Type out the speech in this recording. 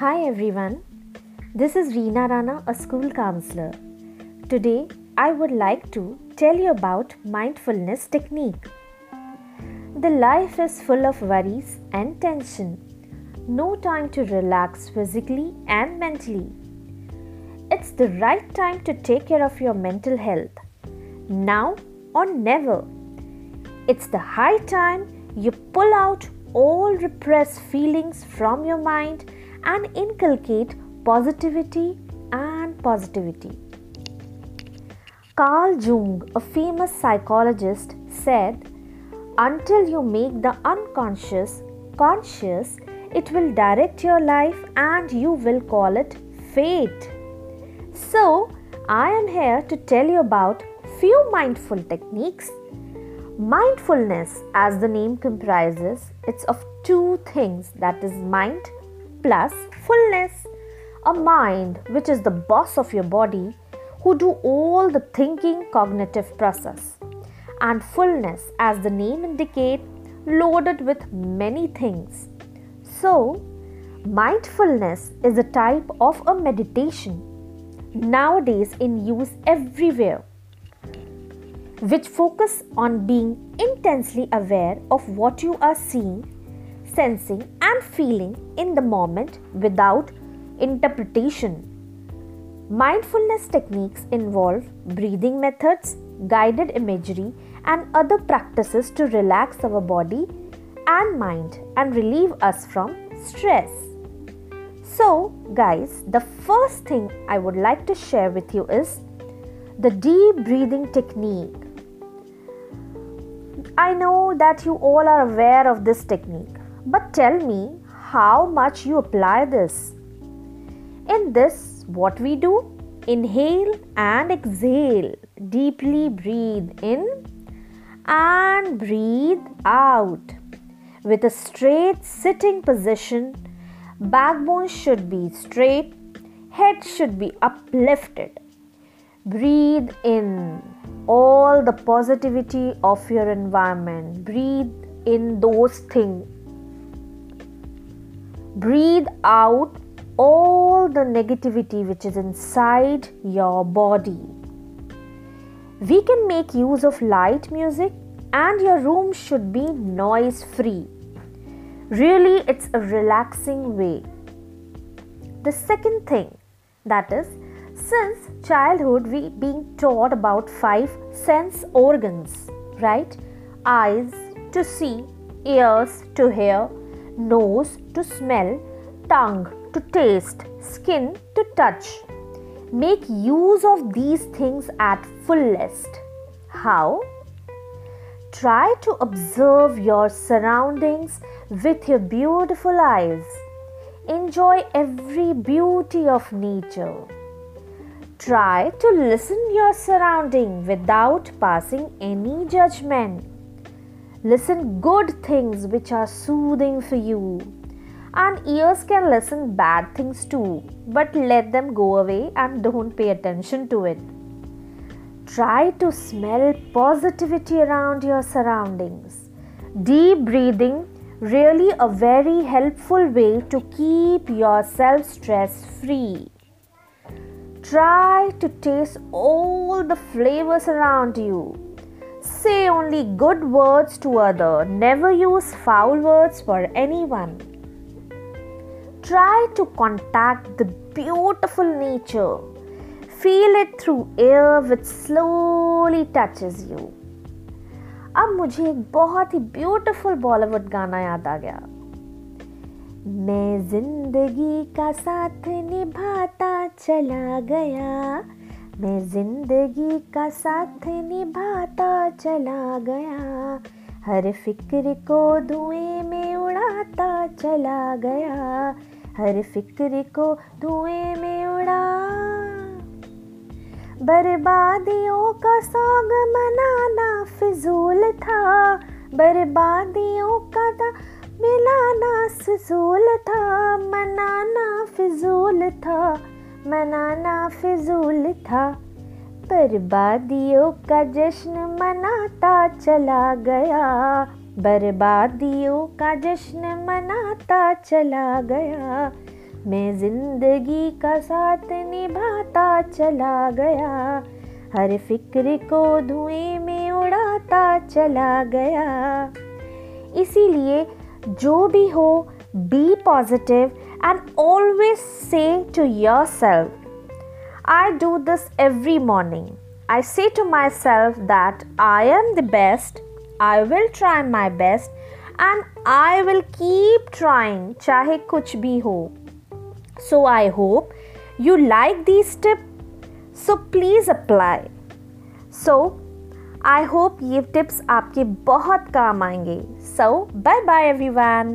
Hi everyone, this is Reena Rana, a school counselor. Today I would like to tell you about mindfulness technique. The life is full of worries and tension. No time to relax physically and mentally. It's the right time to take care of your mental health. Now or never. It's the high time you pull out all repressed feelings from your mind and inculcate positivity and positivity. Carl Jung, a famous psychologist, said, Until you make the unconscious conscious, it will direct your life and you will call it fate. So, I am here to tell you about few mindful techniques Mindfulness, as the name comprises, it's of two things that is mind plus fullness. A mind which is the boss of your body who do all the thinking cognitive process and fullness as the name indicate loaded with many things. So, mindfulness is a type of a meditation nowadays in use everywhere which focus on being intensely aware of what you are seeing, sensing, and feeling in the moment without interpretation. Mindfulness techniques involve breathing methods, guided imagery, and other practices to relax our body and mind and relieve us from stress. So, guys, the first thing I would like to share with you is the deep breathing technique I know that you all are aware of this technique, but tell me how much you apply this. In this, what we do? Inhale and exhale. Deeply breathe in and breathe out. With a straight sitting position, backbone should be straight, head should be uplifted. Breathe in all the positivity of your environment. Breathe in those things. Breathe out all the negativity which is inside your body. We can make use of light music, and your room should be noise free. Really, it's a relaxing way. The second thing that is since childhood we being taught about five sense organs right eyes to see ears to hear nose to smell tongue to taste skin to touch. Make use of these things at fullest. How? Try to observe your surroundings with your beautiful eyes. Enjoy every beauty of nature. Try to listen your surrounding without passing any judgment. Listen good things which are soothing for you. And ears can listen bad things too, but let them go away and don't pay attention to it. Try to smell positivity around your surroundings. Deep breathing really a very helpful way to keep yourself stress free. Try to taste all the flavors around you. Say only good words to other. Never use foul words for anyone. Try to contact the beautiful nature. Feel it through air which slowly touches you. अब मुझे एक बहुत ही beautiful Bollywood गाना याद आ गया मैं ज़िंदगी का साथ निभाता चला गया मैं ज़िंदगी का साथ निभाता चला गया। हर फ़िक्र को धुएँ में उड़ाता चला गया। हर फ़िक्र को धुएँ में उड़ा। बर्बादियों का सौग मनाना फिजूल था। बर्बादियों का था मिलाना फिजूल था। मनाना फिजूल था। मनाना फिजूल था, बर्बादियों का जश्न मनाता चला गया। बर्बादियों का जश्न मनाता चला गया। मैं ज़िंदगी का साथ निभाता चला गया। हर फ़िक्र को धुएँ में उड़ाता चला गया। इसीलिए जो भी हो be positive and always say to your self I do this every morning I से to my self that I am the best I will try my best and I will keep trying चाहे कुछ भी हो सो I hope you like these tips so please apply so I hope ये tips आपके बहुत काम आएंगे सो bye bye everyone